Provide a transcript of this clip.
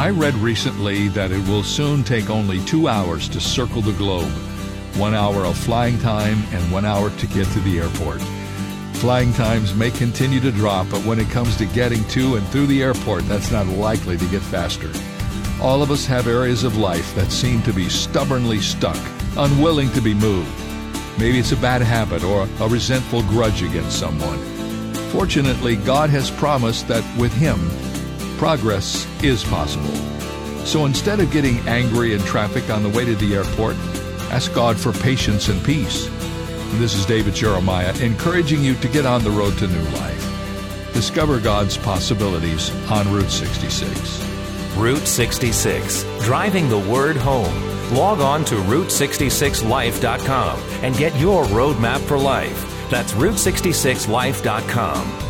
I read recently that it will soon take only two hours to circle the globe one hour of flying time and one hour to get to the airport. Flying times may continue to drop, but when it comes to getting to and through the airport, that's not likely to get faster. All of us have areas of life that seem to be stubbornly stuck, unwilling to be moved. Maybe it's a bad habit or a resentful grudge against someone. Fortunately, God has promised that with Him, progress is possible. So instead of getting angry in traffic on the way to the airport, ask God for patience and peace. This is David Jeremiah encouraging you to get on the road to new life. Discover God's possibilities on Route 66. Route 66, driving the word home. Log on to Route66Life.com and get your roadmap for life. That's Route66Life.com.